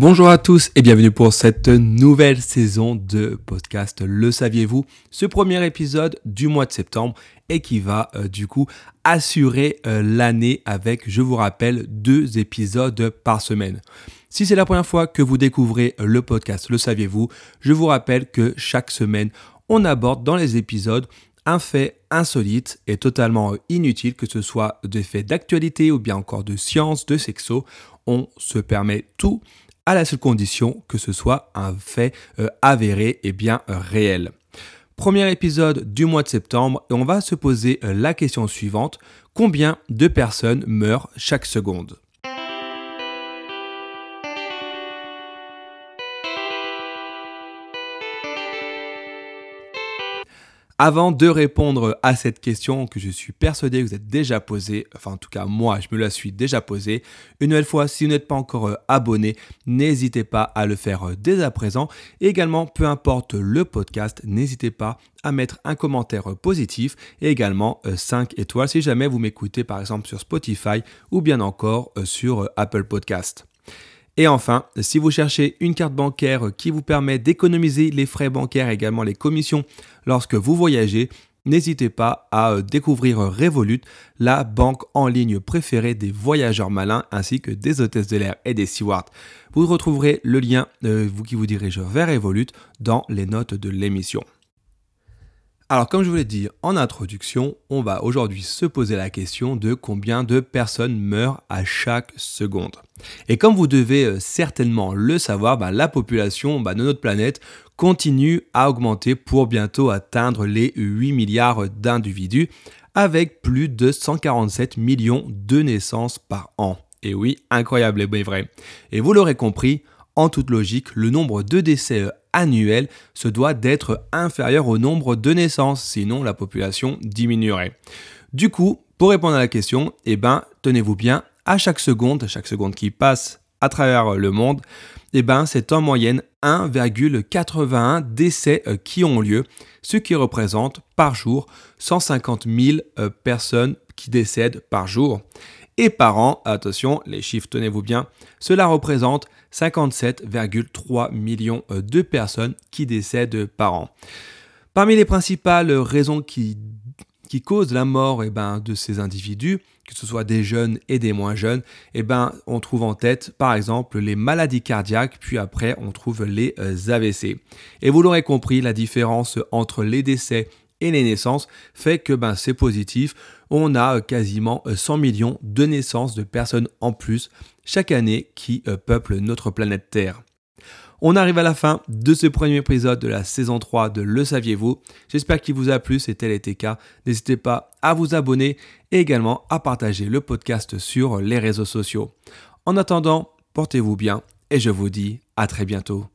Bonjour à tous et bienvenue pour cette nouvelle saison de podcast Le saviez-vous? Ce premier épisode du mois de septembre et qui va euh, du coup assurer euh, l'année avec, je vous rappelle, deux épisodes par semaine. Si c'est la première fois que vous découvrez le podcast Le saviez-vous, je vous rappelle que chaque semaine, on aborde dans les épisodes un fait insolite et totalement inutile, que ce soit des faits d'actualité ou bien encore de science, de sexo. On se permet tout à la seule condition que ce soit un fait euh, avéré et bien euh, réel. Premier épisode du mois de septembre et on va se poser euh, la question suivante. Combien de personnes meurent chaque seconde? Avant de répondre à cette question que je suis persuadé que vous êtes déjà posée, enfin en tout cas moi je me la suis déjà posée, une nouvelle fois si vous n'êtes pas encore euh, abonné, n'hésitez pas à le faire euh, dès à présent. Et également, peu importe le podcast, n'hésitez pas à mettre un commentaire euh, positif et également 5 étoiles si jamais vous m'écoutez par exemple sur Spotify ou bien encore sur Apple Podcast. Et enfin, si vous cherchez une carte bancaire qui vous permet d'économiser les frais bancaires et également les commissions lorsque vous voyagez, n'hésitez pas à euh, découvrir Revolut, la banque en ligne préférée des voyageurs malins ainsi que des hôtesses de l'air et des stewards. Vous retrouverez le lien euh, qui vous dirige vers Revolut dans les notes de l'émission. Alors comme je vous l'ai dit en introduction, on va aujourd'hui se poser la question de combien de personnes meurent à chaque seconde. Et comme vous devez euh, certainement le savoir, bah, la population bah, de notre planète continue à augmenter pour bientôt atteindre les 8 milliards d'individus avec plus de 147 millions de naissances par an. Et oui, incroyable et vrai. Et vous l'aurez compris, en toute logique, le nombre de décès euh, annuels se doit d'être inférieur au nombre de naissances, sinon la population diminuerait. Du coup, pour répondre à la question, eh ben, tenez-vous bien, à chaque seconde, chaque seconde qui passe à travers le monde, eh ben, c'est en moyenne 1,81 décès euh, qui ont lieu, ce qui représente par jour 150 000 euh, personnes qui décèdent par jour. Et par an, attention, les chiffres, tenez-vous bien, cela représente 57,3 millions euh, de personnes qui décèdent par an. Parmi les principales raisons qui, causent la mort eh ben, de ces individus, que ce soit des jeunes et des moins jeunes, eh ben, on trouve en tête par exemple les maladies cardiaques, puis après on trouve les euh, AVC. Et vous l'aurez compris, la différence entre les décès et les naissances fait que ben, c'est positif. On a euh, quasiment 100 millions de naissances de personnes en plus chaque année qui euh, peuplent notre planète Terre. On arrive à la fin de ce premier épisode de la saison 3 de Le Saviez-vous? J'espère qu'il vous a plu, c'est tel était cas. N'hésitez pas à vous abonner et également à partager le podcast sur les réseaux sociaux. En attendant, portez-vous bien et je vous dis à très bientôt.